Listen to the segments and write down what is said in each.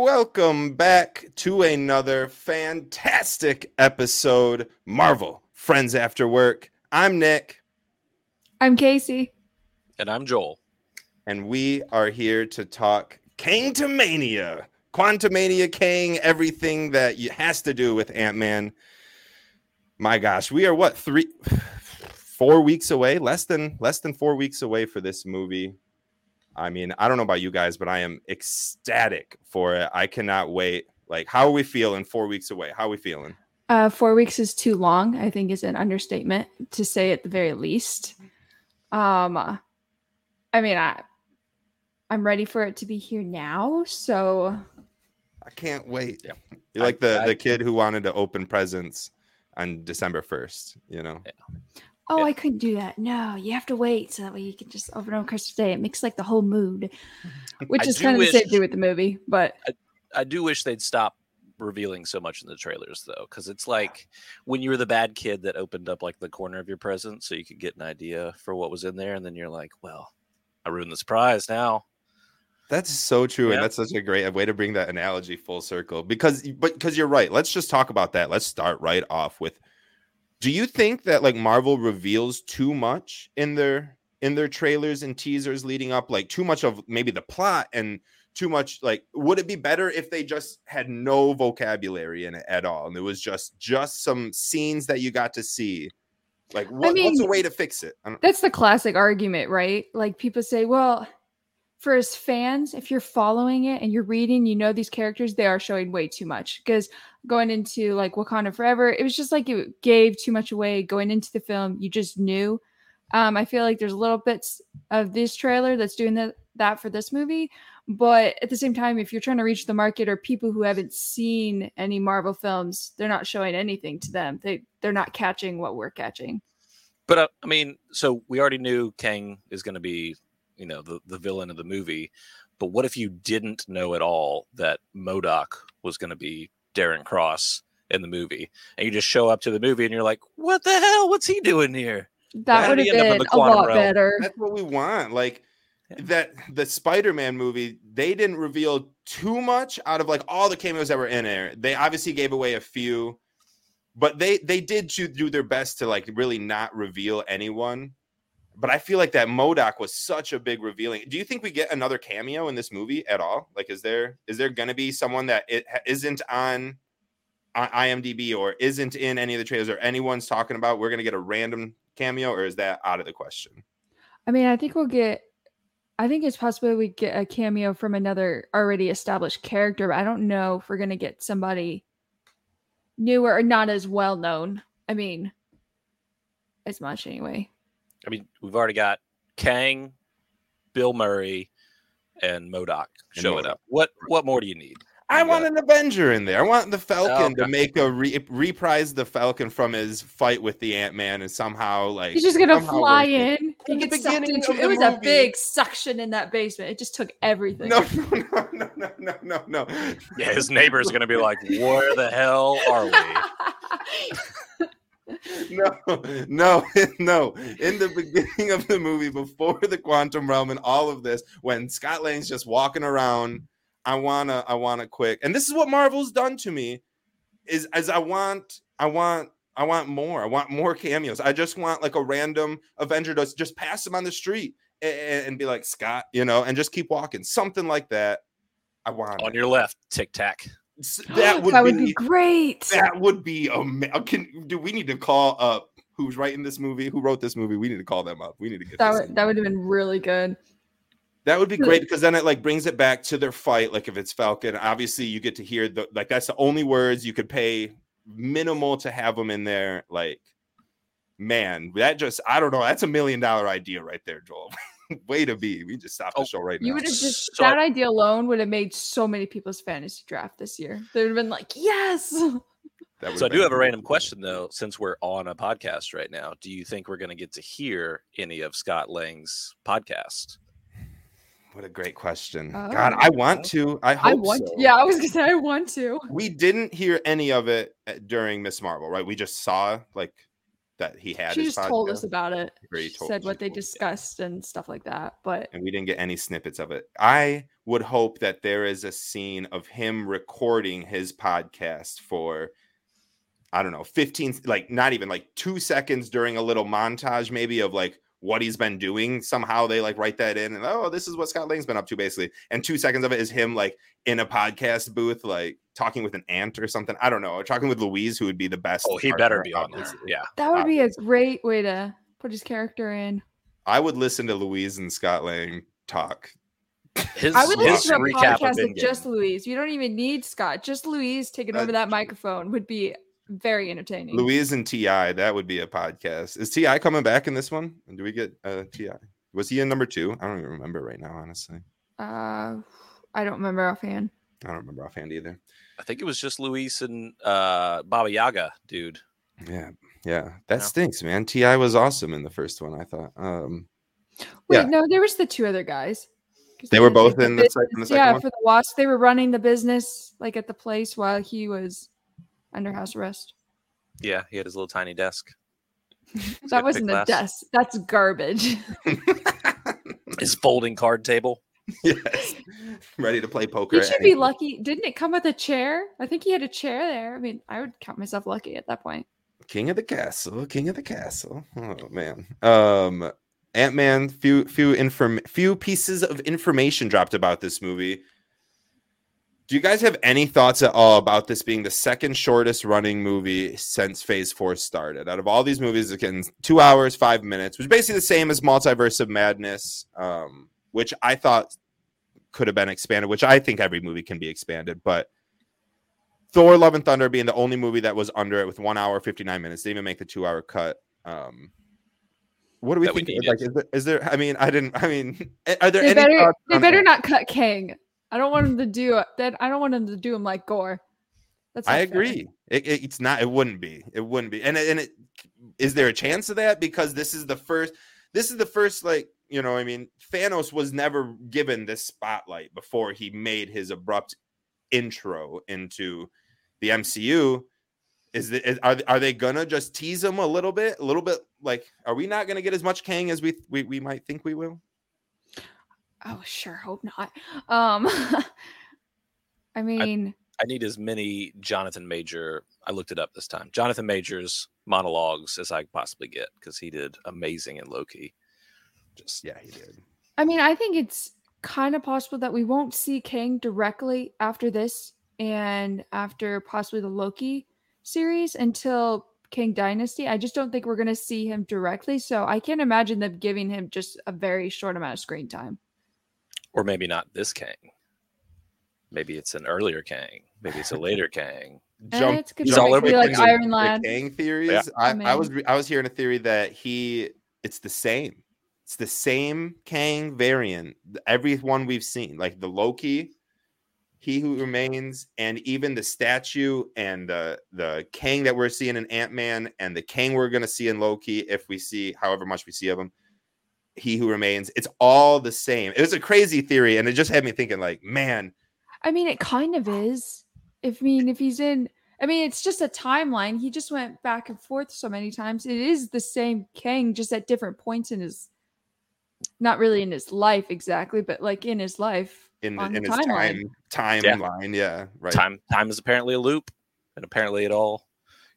Welcome back to another fantastic episode Marvel Friends After Work. I'm Nick. I'm Casey. And I'm Joel. And we are here to talk Kang to Mania, Quantumania Kang, everything that has to do with Ant Man. My gosh, we are what three, four weeks away, less than less than four weeks away for this movie. I mean, I don't know about you guys, but I am ecstatic for it. I cannot wait. Like, how are we feeling four weeks away? How are we feeling? Uh, four weeks is too long. I think is an understatement to say at the very least. Um, I mean, I I'm ready for it to be here now. So I can't wait. Yeah. You're like the I, the kid who wanted to open presents on December first. You know. Yeah. Oh, yeah. I couldn't do that. No, you have to wait so that way you can just open on Christmas Day. It makes like the whole mood, mm-hmm. which is kind of wish, the same thing with the movie. But I, I do wish they'd stop revealing so much in the trailers though because it's like when you were the bad kid that opened up like the corner of your present so you could get an idea for what was in there and then you're like well i ruined the surprise now that's so true, yeah. and that's such a great way to bring that analogy full circle. Because, but because you're right. Let's just talk about that. Let's start right off with do you think that like Marvel reveals too much in their in their trailers and teasers leading up, like too much of maybe the plot and too much like would it be better if they just had no vocabulary in it at all and it was just just some scenes that you got to see? Like what, I mean, what's a way to fix it? That's the classic argument right? Like people say well for as fans, if you're following it and you're reading, you know these characters, they are showing way too much. Because going into like Wakanda Forever, it was just like it gave too much away. Going into the film, you just knew. Um, I feel like there's little bits of this trailer that's doing that that for this movie, but at the same time, if you're trying to reach the market or people who haven't seen any Marvel films, they're not showing anything to them. They they're not catching what we're catching. But uh, I mean, so we already knew Kang is going to be you know the the villain of the movie. But what if you didn't know at all that MODOK was going to be Darren Cross in the movie, and you just show up to the movie and you're like, "What the hell? What's he doing here?" That would have been a lot realm? better. That's what we want. Like yeah. that the Spider-Man movie, they didn't reveal too much out of like all the cameos that were in there. They obviously gave away a few, but they they did do their best to like really not reveal anyone but I feel like that MODOK was such a big revealing. Do you think we get another cameo in this movie at all? Like, is there is there going to be someone that it isn't on, on IMDb or isn't in any of the trailers or anyone's talking about? We're going to get a random cameo, or is that out of the question? I mean, I think we'll get. I think it's possible we get a cameo from another already established character, but I don't know if we're going to get somebody newer or not as well known. I mean, as much anyway. I mean, we've already got Kang, Bill Murray, and MODOK showing up. What what more do you need? I want an Avenger in there. I want the Falcon oh, to make a re- reprise the Falcon from his fight with the Ant Man and somehow like he's just gonna fly in. in the beginning into, it was movie. a big suction in that basement. It just took everything. No, no, no, no, no, no, no. Yeah, his neighbor's gonna be like, "Where the hell are we?" no, no, no. In the beginning of the movie, before the quantum realm and all of this, when Scott Lang's just walking around, I wanna, I wanna quick. And this is what Marvel's done to me, is as I want, I want, I want more. I want more cameos. I just want like a random Avenger to just pass him on the street and, and be like Scott, you know, and just keep walking, something like that. I want on it. your left, tic tac. That would, that would be, be, great. That would be amazing. Can do we need to call up who's writing this movie? Who wrote this movie? We need to call them up. We need to get that. Would, that would have been really good. That would be great because then it like brings it back to their fight. Like if it's Falcon, obviously you get to hear the like that's the only words you could pay minimal to have them in there. Like, man, that just I don't know. That's a million dollar idea right there, Joel. way to be. We just stopped oh, the show right you now. You would have just so that idea alone would have made so many people's fantasy draft this year. They would have been like, yes. so I do have a random question though, since we're on a podcast right now. Do you think we're going to get to hear any of Scott Lang's podcast? What a great question. Oh, God, I want to. I hope I want so. Yeah, I was gonna say I want to. We didn't hear any of it uh, during Ms. Marvel, right? We just saw like that he had. she just told us about it. She told- said she what they discussed and stuff like that. But and we didn't get any snippets of it. I would hope that there is a scene of him recording his podcast for I don't know, 15 like not even like 2 seconds during a little montage maybe of like what he's been doing. Somehow they like write that in and oh, this is what Scott Lang's been up to basically. And 2 seconds of it is him like in a podcast booth like talking with an aunt or something. I don't know. Or talking with Luis who would be the best. Oh, he better be on there. obviously. Yeah. that would be a great way to put his character in. I would listen to Luis and Scott Lang talk. His, I would listen to a recap podcast of just Luis. You don't even need Scott. Just Luis taking Uh, over that microphone would be very entertaining. Luis and Ti, that would be a podcast. Is Ti coming back in this one? And do we get uh, Ti? Was he in number two? I don't even remember right now, honestly. Uh, I don't remember offhand. I don't remember offhand either. I think it was just Luis and uh, Baba Yaga, dude. Yeah, yeah, that Yeah. stinks, man. Ti was awesome in the first one. I thought. Um, Wait, Yeah. no, there was the two other guys. They were both in the sec- in the second yeah, one? for the Wasp. They were running the business like at the place while he was under house arrest. Yeah, he had his little tiny desk. that wasn't big a desk. That's garbage. His folding card table. yes, ready to play poker. He should be point. lucky. Didn't it come with a chair? I think he had a chair there. I mean, I would count myself lucky at that point. King of the castle, king of the castle. Oh man. Um Ant Man, few few inform few pieces of information dropped about this movie. Do you guys have any thoughts at all about this being the second shortest running movie since Phase Four started? Out of all these movies, again, two hours five minutes, which is basically the same as Multiverse of Madness, um, which I thought could have been expanded. Which I think every movie can be expanded, but Thor: Love and Thunder being the only movie that was under it with one hour fifty nine minutes. They even make the two hour cut. Um, what do we That we think? like, is there, is there? I mean, I didn't. I mean, are there They any? better they better that? not cut Kang. I don't want him to do that. I don't want him to do him like Gorr. That's I agree. It, it- it's not. It wouldn't be. It wouldn't be. And it- and it is there a chance of that because this is the first. This is the first like you know. I mean, Thanos was never given this spotlight before he made his abrupt intro into the MCU. Is, the, is are are they gonna just tease him a little bit, a little bit? Like, are we not gonna get as much Kang as we we, we might think we will? Oh, sure. Hope not. Um, I mean, I need as many Jonathan Major. I looked it up this time. Jonathan Major's monologues as I possibly get because he did amazing in Loki. Just Yeah, he did. I mean, I think it's kind of possible that we won't see Kang directly after this and after possibly the Loki series until Kang Dynasty. I just don't think we're going to see him directly. So I can't imagine them giving him just a very short amount of screen time. or maybe not this Kang. Maybe it's an earlier Kang. Maybe it's a later Kang. Eh, it's gonna He's all over be like place. Iron the Lad. Kang theories. Yeah. I, I I was I was hearing a theory that he it's the same. It's the same Kang variant. Every one we've seen, like the Loki, He Who Remains, and even the statue and the the Kang that we're seeing in Ant Man and the Kang we're gonna see in Loki, if we see however much we see of him. He Who Remains. It's all the same. It was a crazy theory, and it just had me thinking, like, man, I mean, it kind of is. If I mean, if he's in, I mean, it's just a timeline. He just went back and forth so many times. It is the same Kang, just at different points in his, not really in his life exactly, but like in his life. in the, in the his timeline. time Yeah. timeline, yeah, right. Time time is apparently a loop, and apparently it all,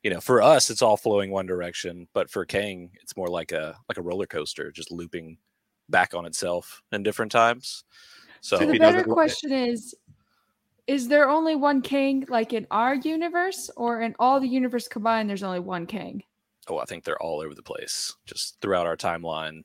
you know, for us it's all flowing one direction, but for Kang it's more like a like a roller coaster, just looping back on itself in different times. So So the better doesn't- question is: Is there only one Kang, like in our universe, or in all the universe combined? There's only one Kang. oh, I think they're all over the place, just throughout our timeline.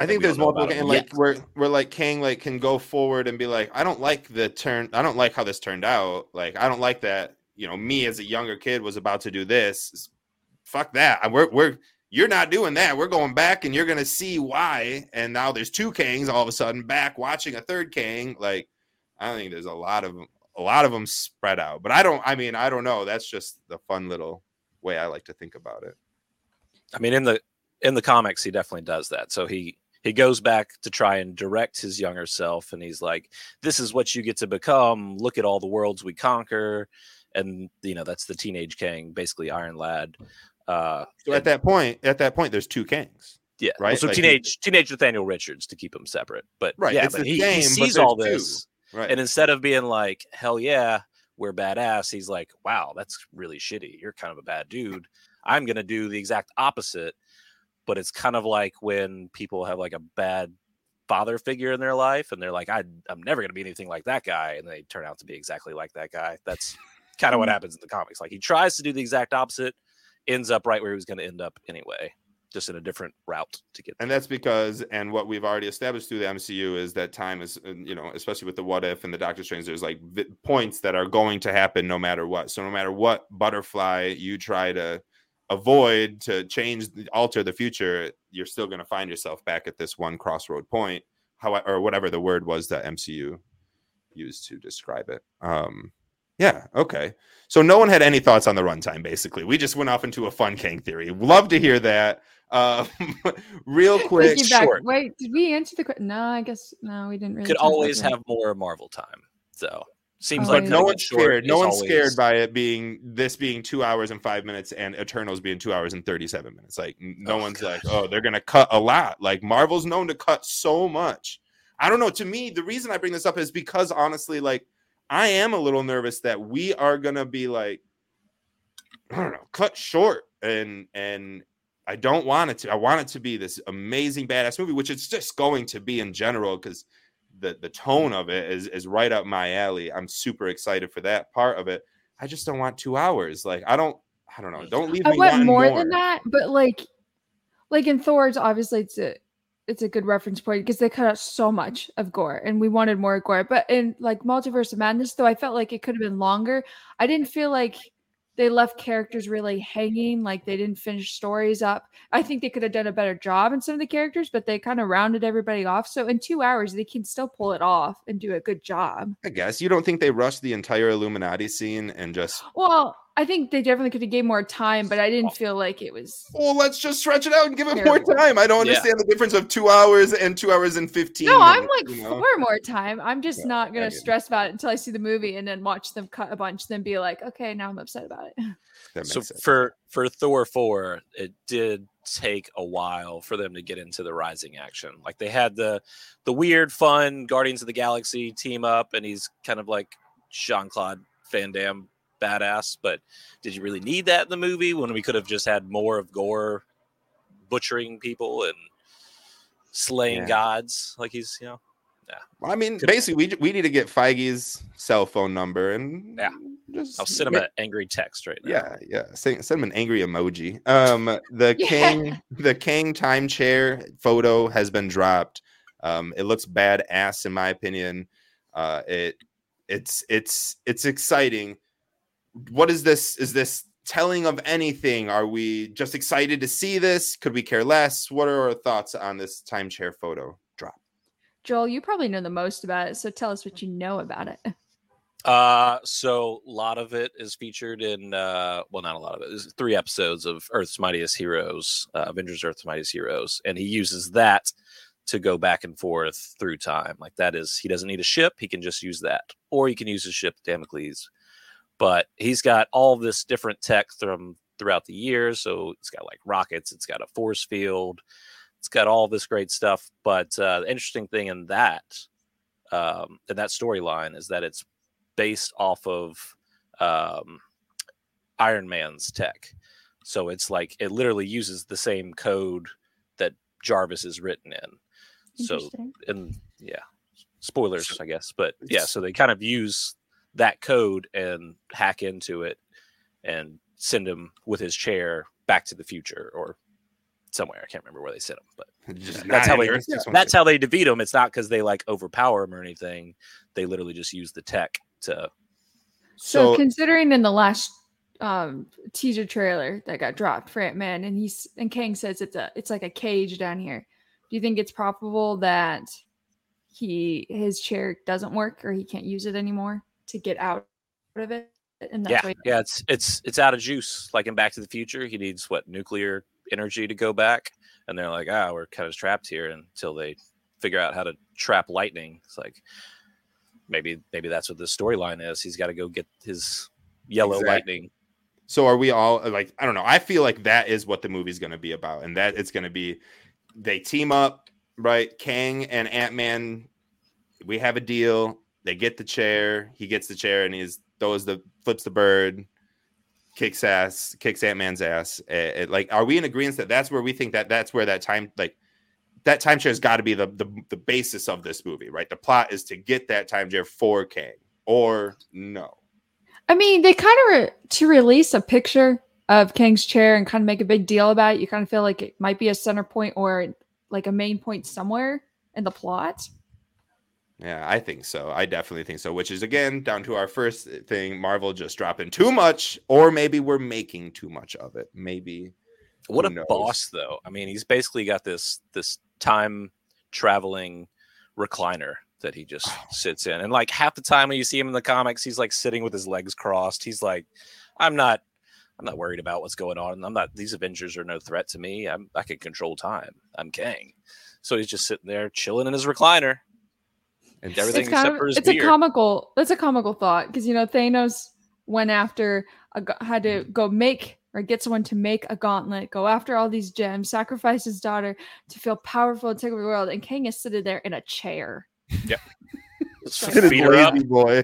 I think there's don't multiple, about and him like where where like Kang like can go forward and be like, I don't like the turn, I don't like how this turned out. Like I don't like that. You know, me as a younger kid was about to do this. Fuck that. I- We're we're you're not doing that. We're going back, and you're gonna see why. And now there's two Kangs all of a sudden back watching a third Kang. Like I don't think there's a lot of a lot of them spread out. But I don't. I mean, I don't know. That's just the fun little way I like to think about it. I mean, in the in the comics, he definitely does that. So he he goes back to try and direct his younger self, and he's like, "This is what you get to become. Look at all the worlds we conquer." And you know, that's the teenage Kang basically Iron Lad. Uh, So at that point, at that point, there's two Kangs yeah, right? Well, so Like he- teenage teenage Nathaniel Richards to keep them separate, but Right, yeah, it's but the he, he sees all two. this, Right. and instead of being like hell yeah, we're badass, he's like, wow, that's really shitty. You're kind of a bad dude. I'm gonna do the exact opposite. But it's kind of like when people have like a bad father figure in their life, and they're like, I, I'm never gonna be anything like that guy, and they turn out to be exactly like that guy. That's kind of what happens in the comics. Like he tries to do the exact opposite, ends up right where he was going to end up anyway, just in a different route to get. and that's because and what we've already established through the MCU is that time is uh, you know especially with the what if and the Doctor Strange there's like vi- points that are going to happen no matter what so no matter what butterfly you try to avoid to change alter the future you're still going to find yourself back at this one crossroad point how or whatever the word was that MCU used to describe it um yeah okay so no one had any thoughts on the runtime basically we just went off into a fun Kang theory love to hear that um real quick Thinking back, short. wait, did we answer the question? No, I guess no, we didn't really. Could always have more Marvel time, so seems Oh, like no one's short scared. No one's scared by it being this being two hours and five minutes and Eternals being two hours and 37 minutes. Like, no Oh, one's God. like, oh, they're going to cut a lot. Like, Marvel's known to cut so much. I don't know. To me, the reason I bring this up is because honestly, like, I am a little nervous that we are going to be like, I don't know, cut short. And, and, I don't want it to. I want it to be this amazing badass movie, which it's just going to be in general because the the tone of it is is right up my alley. I'm super excited for that part of it. I just don't want two hours. Like I don't. I don't know. Don't leave I me want more, more, than that, but like, like in Thor's, obviously it's a it's a good reference point because they cut out so much of Gorr, and we wanted more Gorr. But in like Multiverse of Madness, though, I felt like it could have been longer. I didn't feel like they left characters really hanging, like they didn't finish stories up. I think they could have done a better job in some of the characters, but they kind of rounded everybody off. So in two hours, they can still pull it off and do a good job. I guess you don't think they rushed the entire Illuminati scene and just Well, I think they definitely could have gave more time, but I didn't feel like it was well, let's just stretch it out and give it more time. I don't Yeah. understand the difference of two hours and two hours and fifteen. No, I'm like you know? for more time. I'm just Yeah, not gonna I get it. stress about it until I see the movie and then watch them cut a bunch, then be like, okay, now I'm upset about it. So sense. for for Thor four, it did take a while for them to get into the rising action. Like they had the the weird, fun Guardians of the Galaxy team up, and he's kind of like Jean Claude Van Damme badass. But did you really need that in the movie when we could have just had more of Gorr butchering people and slaying Yeah. gods? Like he's you know Yeah. Well, I mean, Could- basically, we, we need to get Feige's cell phone number and Yeah. just I'll send him make- an angry text right now. Yeah, yeah. Send, send him an angry emoji. Um, the Yeah. Kang, the Kang time chair photo has been dropped. Um, it looks badass in my opinion. Uh, it, it's, it's, it's exciting. What is this? Is this telling of anything? Are we just excited to see this? Could we care less? What are our thoughts on this time chair photo drop? Joel, you probably know the most about it, so tell us what you know about it. Uh, so a lot of it is featured in uh, well, not a lot of it. There's three episodes of Earth's Mightiest Heroes, uh, Avengers: Earth's Mightiest Heroes, and he uses that to go back and forth through time. Like that is, he doesn't need a ship; he can just use that, or he can use his ship, Damocles. But he's got all this different tech from throughout the years. So it's got like rockets, it's got a force field, it's got all this great stuff. But uh, the interesting thing in that, um, in that storyline, is that it's based off of um, Iron Man's tech. So it's like it literally uses the same code that Jarvis is written in. So and yeah, spoilers, I guess. But yeah, so they kind of use that code and hack into it and send him with his chair back to the future or somewhere. I can't remember where they sent him, but Just That's how they- Earth, just that's how they defeat him. It's not because they like overpower him or anything. They literally just use the tech to. So, So, considering in the last um teaser trailer that got dropped for Ant Man, and he's and Kang says it's a it's like a cage down here. Do you think it's probable that he his chair doesn't work or he can't use it anymore to get out of it? And yeah, why- yeah, it's it's it's out of juice. Like in Back to the Future, he needs what nuclear energy to go back, and they're like, ah, we're kind of trapped here until they figure out how to trap lightning. It's like maybe maybe that's what the storyline is. He's got to go get his yellow Exact- lightning. So are we all like I don't know. I feel like that is what the movie's going to be about and that it's going to be they team up, right? Kang and Ant-Man we have a deal. They get the chair. He gets the chair and he's throws the flips the bird, kicks ass, kicks Ant-Man's ass. It, it, like are we in agreement that that's where we think that that's where that time like that time chair has got to be the, the the basis of this movie, right? The plot is to get that time chair for Kang or no. I mean, they kind of re- to release a picture of Kang's chair and kind of make a big deal about it. You kind of feel like it might be a center point or like a main point somewhere in the plot. Yeah, I think so. I definitely think so. Which is again down to our first thing: Marvel just dropping too much, or maybe we're making too much of it. Maybe. What a knows? boss, though. I mean, he's basically got this this time traveling recliner that he just oh. sits in. And like half the time when you see him in the comics, he's like sitting with his legs crossed. He's like, I'm not I'm not worried about what's going on. I'm not these Avengers are no threat to me. I'm I can control time. I'm Kang. So he's just sitting there chilling in his recliner. And everything it's except of, for his It's beard. a comical that's a comical thought because you know Thanos went after a, had to go make or get someone to make a gauntlet, go after all these gems, sacrifice his daughter to feel powerful and take over the world. And Kang is sitting there in a chair. Yep. feet are up. boy.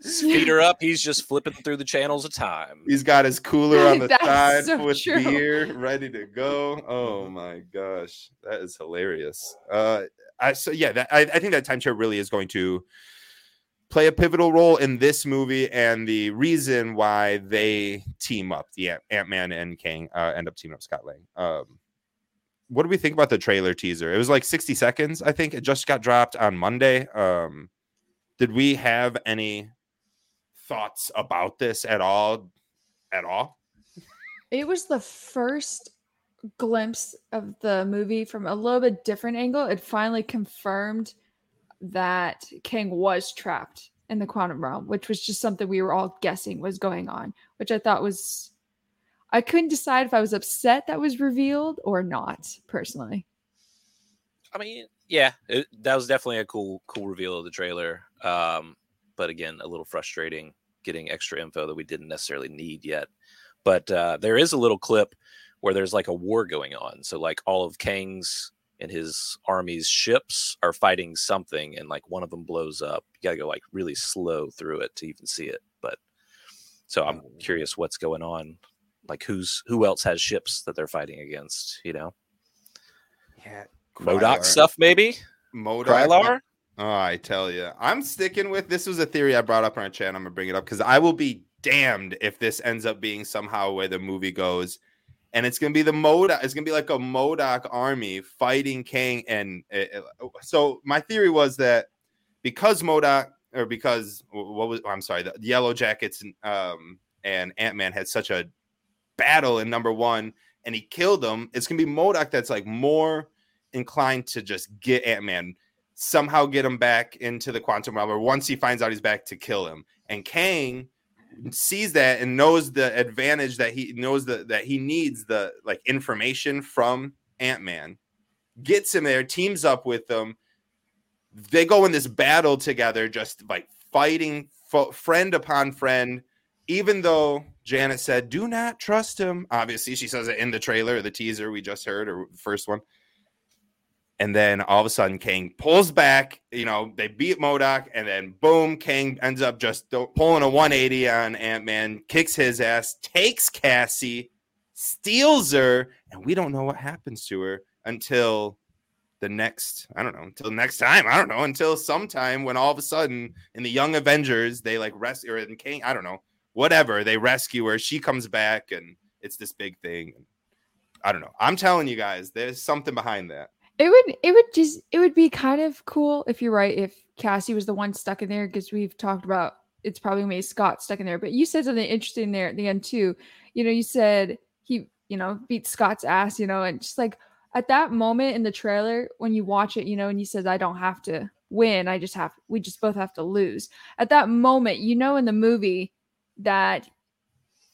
feet are up. He's just flipping through the channels of time. He's got his cooler on the side so with true. beer ready to go. Oh my gosh, that is hilarious. Uh, I so yeah, that, I, I think that time chair really is going to play a pivotal role in this movie and the reason why they team up. The Ant Man and Kang uh, end up teaming up Scott Lang. Um, what do we think about the trailer teaser? It was like 60 seconds, I think. It just got dropped on Monday. Um, did we have any thoughts about this at all? At all? It was the first glimpse of the movie from a little bit different angle. It finally confirmed that Kang was trapped in the quantum realm, which was just something we were all guessing was going on, which I thought was I couldn't decide if I was upset that was revealed or not, personally. I mean, yeah, it, that was definitely a cool, cool reveal of the trailer. Um, but again, a little frustrating getting extra info that we didn't necessarily need yet. But uh, there is a little clip where there's like a war going on. So like all of Kang's and his army's ships are fighting something, and like one of them blows up. You gotta go like really slow through it to even see it. But so I'm oh. curious what's going on like who's who else has ships that they're fighting against? You know, yeah, MODOK stuff maybe. MODOK. Krylar. Oh, I tell you, I'm sticking with this. Was a theory I brought up on our channel. I'm gonna bring it up because I will be damned if this ends up being somehow where the movie goes, and it's gonna be the MODOK. It's gonna be like a MODOK army fighting Kang, and it, it, so my theory was that because MODOK or because what was I'm sorry, the Yellow Jackets um, and Ant Man had such a battle in number one and he killed him, it's gonna be MODOK that's like more inclined to just get Ant Man, somehow get him back into the quantum realm, or once he finds out he's back to kill him. And Kang sees that and knows the advantage that he knows that that he needs the like information from Ant Man, gets him there, teams up with them. They go in this battle together, just like fighting fo- friend upon friend even though Janet said, do not trust him. Obviously, she says it in the trailer, the teaser we just heard, or the first one. And then all of a sudden, Kang pulls back. You know, they beat MODOK, and then boom, Kang ends up just pulling a 180 on Ant Man, kicks his ass, takes Cassie, steals her, and we don't know what happens to her until the next i don't know until next time i don't know until sometime when all of a sudden in the young avengers they like rest or in Kang i don't know whatever. They rescue her. She comes back, and it's this big thing. I don't know. I'm telling you guys, there's something behind that. It would it would just it would be kind of cool if you're right if Cassie was the one stuck in there because we've talked about it's probably made Scott stuck in there. But you said something interesting there at the end too. You know, you said he you know beat Scott's ass. You know, and just like at that moment in the trailer when you watch it, you know, and he says I don't have to win. I just have we just both have to lose. At that moment, you know, in the movie that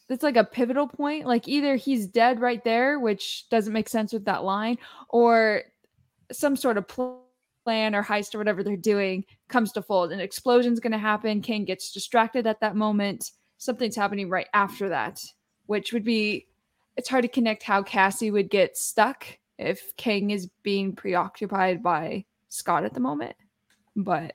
it's like a pivotal point. Like either he's dead right there, which doesn't make sense with that line, or some sort of plan or heist or whatever they're doing comes to fold. An explosion's going to happen. Kang gets distracted at that moment. something's happening right after that, which would be it's hard to connect how Cassie would get stuck if Kang is being preoccupied by Scott at the moment. But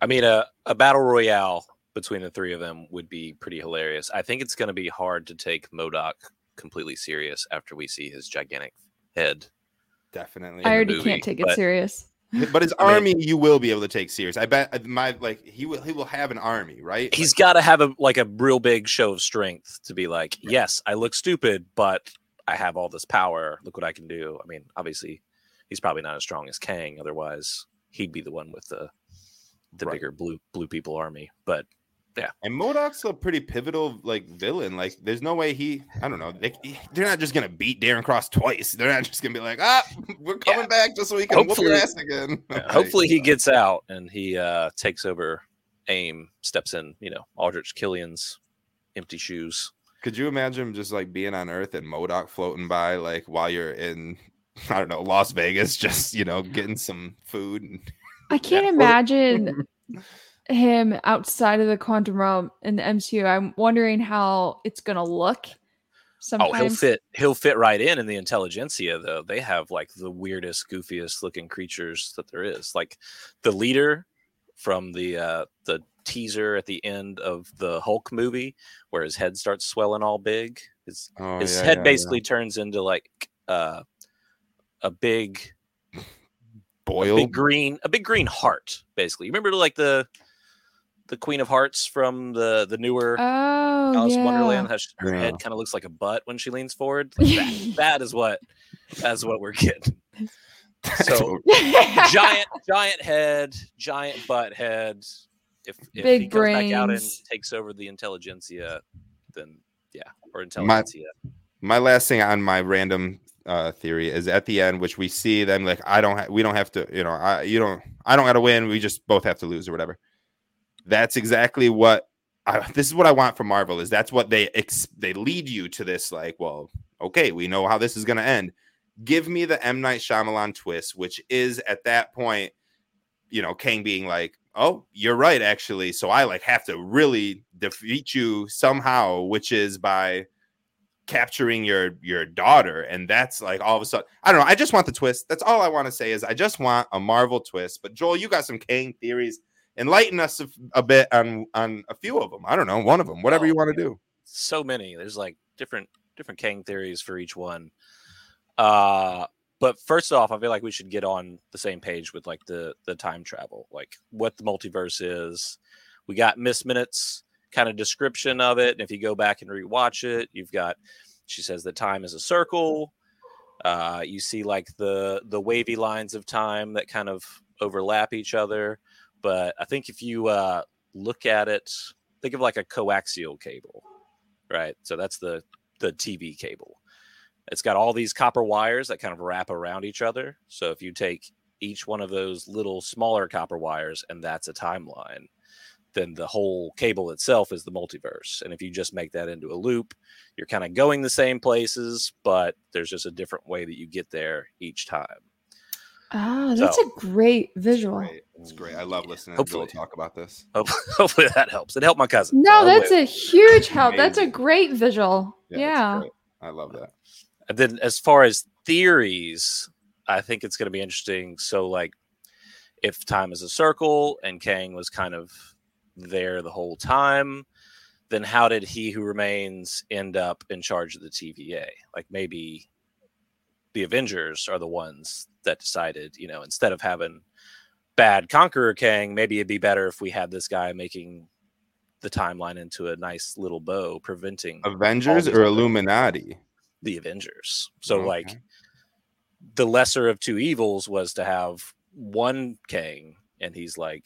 I mean, a, a battle royale between the three of them would be pretty hilarious. I think it's going to be hard to take MODOK completely serious after we see his gigantic head. Definitely. I already movie, can't take it serious. but his army you will be able to take serious. I bet uh, my like he will he will have an army, right? He's got to have a like a real big show of strength to be like, yes, I look stupid, but I have all this power. Look what I can do. I mean, obviously, he's probably not as strong as Kang. Otherwise, he'd be the one with the the Right. bigger blue blue people army. But And MODOK's a pretty pivotal like villain. Like, there's no way he. I don't know. They, they're not just gonna beat Darren Cross twice. They're not just gonna be like, ah, we're coming back just so we can whoop your Hopefully- ass again. Yeah, hopefully he gets out and he uh takes over aim steps in you know aldrich killian's empty shoes Could you imagine just like being on Earth and MODOK floating by like while you're in, I don't know, Las Vegas, just you know, getting some food. And... I can't Yeah. imagine him outside of the quantum realm in the MCU. I'm wondering how it's gonna look. Sometimes oh he'll fit he'll fit right in in the intelligentsia though they have like the weirdest goofiest looking creatures that there is like the leader from the uh the teaser at the end of the hulk movie where his head starts swelling all big his Oh, his yeah, head yeah, basically turns into like uh a big yeah. a boiled. big green a big green heart basically you remember like the the queen of hearts from the the newer Oh alice in yeah. wonderland how she, her Yeah. head kind of looks like a butt when she leans forward? Like that, that is what that's what we're getting. So giant giant head giant butt head. If, if Big he comes back out and takes over the intelligentsia then yeah or intelligentsia. my last thing on my random uh theory is at the end which we see them like i don't ha- we don't have to you know i you don't i don't gotta win we just both have to lose or whatever that's exactly what I, this is what i want from marvel is that's what they ex- they lead you to this like well okay we know how this is gonna end. Give me the m. Night Shyamalan twist which is at that point you know kang being like oh you're right actually. So i like have to really defeat you somehow which is by capturing your your daughter. And that's like all of a sudden i don't know i just want the twist. That's all i want to say is i just want a marvel twist. But joel you got some kang theories enlighten us a, a bit on on a few of them i don't know one of them whatever you want to do. So many. There's like different different kang theories for each one. Uh but first off i feel like we should get on the same page with like the the time travel like what the multiverse is. We got miss minutes kind of description of it and if you go back and rewatch it you've got she says that time is a circle. Uh you see like the the wavy lines of time that kind of overlap each other but i think if you uh look at it think of like a coaxial cable right? So that's the the tv cable. It's got all these copper wires that kind of wrap around each other. So if you take each one of those little smaller copper wires and that's a timeline then the whole cable itself is the multiverse. And if you just make that into a loop you're kind of going the same places but there's just a different way that you get there each time Oh, that's So- a great visual. great it's great i love listening to Hopefully. joel talk about this Hope- hopefully that helps it helped my cousin No, so that's hopefully- a huge help. That's a great visual. it's Yeah. great. i love that And then as far as theories, I think it's going to be interesting. So, like, if time is a circle and Kang was kind of there the whole time, then how did he who remains end up in charge of the TVA? Like, maybe the Avengers are the ones that decided, you know, instead of having bad Conqueror Kang, maybe it'd be better if we had this guy making the timeline into a nice little bow, preventing avengers or illuminati the Avengers. So like the lesser of two evils was to have one Kang and he's like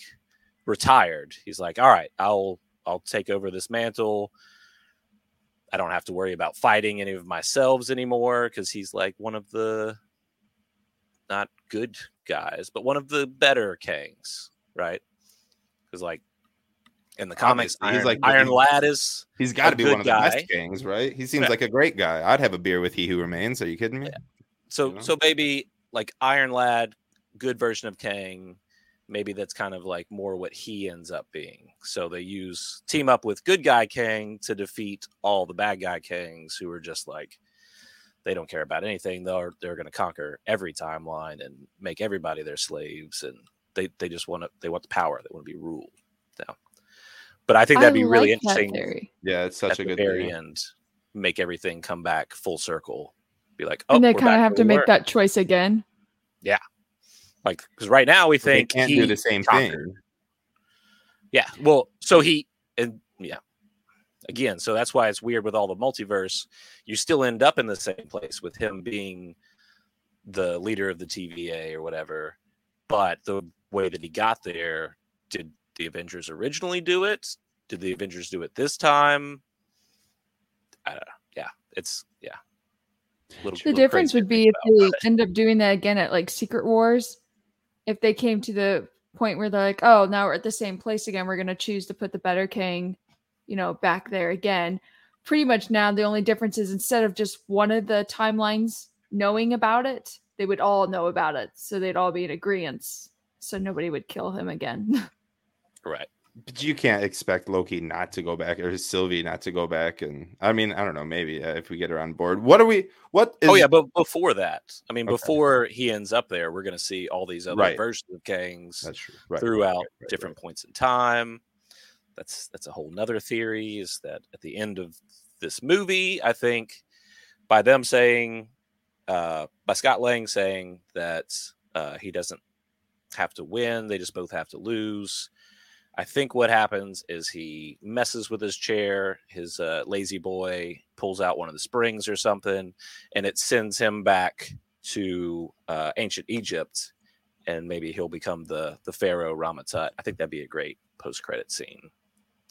retired. He's like, "All right, I'll I'll take over this mantle. I don't have to worry about fighting any of myself anymore cuz he's like one of the not good guys, but one of the better Kangs, right? Cuz like in the comics, Obviously, he's like the- Iron Lad is he's got to be one of the guy. best Kangs right he seems Yeah. like a great guy i'd have a beer with he who remains are you kidding me so you know? so maybe like Iron Lad, good version of Kang, maybe that's kind of like more what he ends up being. So they use team up with good guy Kang to defeat all the bad guy Kangs who are just like they don't care about anything. They're they're going to conquer every timeline and make everybody their slaves, and they they just want to they want the power. They want to be ruled. Yeah. But I think that'd be I really like that interesting theory. Yeah, it's such at a the good very theory. end. Make everything come back full circle. Be like, oh, and they we're kind of have to we make were. that choice again. Yeah, like because right now we But they think can't he do the same conquered. thing. Yeah. Well, so he and yeah. Again, so that's why it's weird with all the multiverse. You still end up in the same place with him being the leader of the TVA or whatever. But the way that he got there, did the Avengers originally do it? Did the Avengers do it this time? I don't know. Yeah, it's yeah. Little, The little difference would be if they end up doing that again at like Secret Wars. If they came to the point where they're like, oh, now we're at the same place again, we're going to choose to put the better king, you know, back there again. Pretty much now, the only difference is instead of just one of the timelines knowing about it, they would all know about it. So they'd all be in agreement. So nobody would kill him again. right. But you can't expect Loki not to go back or Sylvie not to go back. And I mean, I don't know, maybe uh, if we get her on board. What are we? What is? oh yeah, but before that, I mean, Okay. before he ends up there, we're going to see all these other Right. versions of Kangs that's true. Right. throughout right, right, different points in time. That's that's a whole nother theory. Is that at the end of this movie, I think by them saying, uh, by Scott Lang saying that uh, he doesn't have to win, they just both have to lose. I think what happens is he messes with his chair. His uh, lazy boy pulls out one of the springs or something, and it sends him back to uh, ancient Egypt, and maybe he'll become the the pharaoh Rama-Tut. I think that'd be a great post credit scene.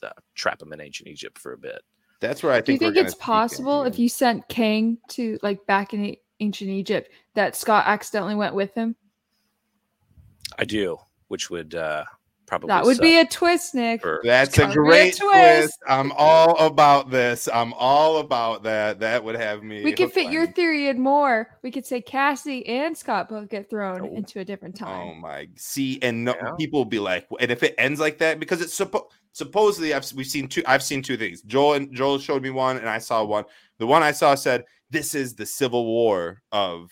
Uh, trap him in ancient Egypt for a bit. That's where I think. Do you think. we're it's see possible Kang. if you sent Kang to like back in ancient Egypt that Scott accidentally went with him? I do, which would uh, probably That would suck be a twist, Nick. for- That's a Gonna a great twist. twist. I'm all about this. I'm all about that. That would have me. We could hook, fit your theory in more. We could say Cassie and Scott both get thrown Oh. into a different oh time. Oh my! See, and no, Yeah. people will be like, and if it ends like that, because it's suppo- supposedly I've we've seen two. I've seen two things. Joel and Joel showed me one, and I saw one. The one I saw said this is the civil war of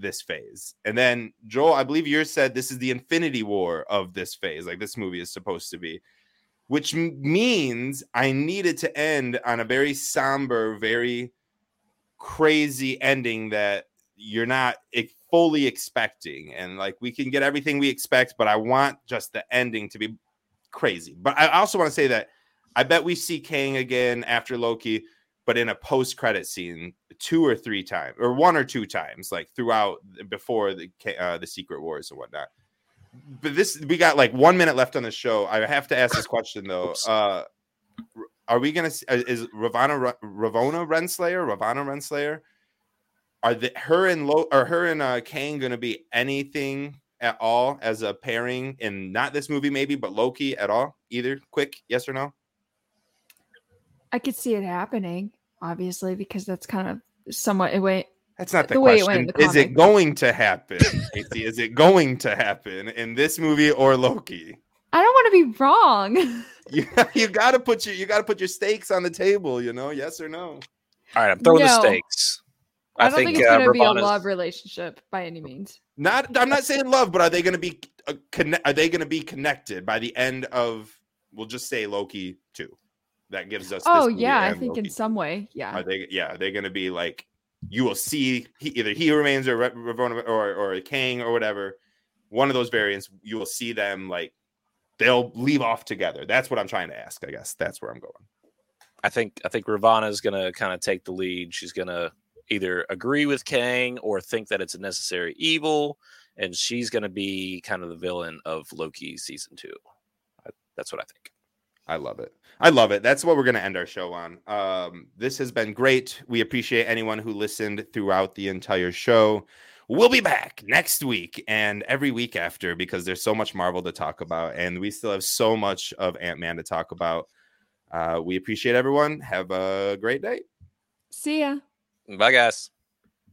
this phase, and then Joel, I believe yours said this is the Infinity War of this phase. Like this movie is supposed to be, which m- means I needed to end on a very somber, very crazy ending that you're not fully expecting and like we can get everything we expect but i want just the ending to be crazy but i also want to say that i bet we see kang again after loki but in a post-credit scene two or three times or one or two times like throughout before the Ka- uh, the secret wars and whatnot. But this we got like one minute left on the show. I have to ask this question though. Oops. uh are we gonna uh, is ravana Ravonna renslayer ravana renslayer are the her and Lo or her and uh Kang gonna be anything at all as a pairing in not this movie maybe but Loki at all either? Quick yes or no? I could see it happening, obviously, because that's kind of somewhat a way. that's not the, The way it went in question the is it going to happen Casey? is it going to happen in this movie or Loki I don't want to be wrong. you, you gotta put your you gotta put your stakes on the table you know yes or no All right, I'm throwing the stakes. I, don't think, it's uh, going to be a love relationship by any means. not i'm not saying love but are they gonna be uh, conne- are they gonna be connected by the end of we'll just say loki 2 that gives us Oh movie yeah, I think Loki in some way, yeah. Are they? Yeah, are they going to be like you will see he, either he remains or Ra- Ravonna or or Kang or whatever. One of those variants, you will see them like they'll leave off together. That's what I'm trying to ask. I guess that's where I'm going. I think I think Ravonna is going to kind of take the lead. She's going to either agree with Kang or think that it's a necessary evil, and she's going to be kind of the villain of Loki season two. I, that's what I think. I love it. I love it. That's what we're going to end our show on. Um, this has been great. We appreciate anyone who listened throughout the entire show. We'll be back next week and every week after because there's so much Marvel to talk about, and we still have so much of Ant Man to talk about. Uh, we appreciate everyone. Have a great day. See ya. Bye, guys.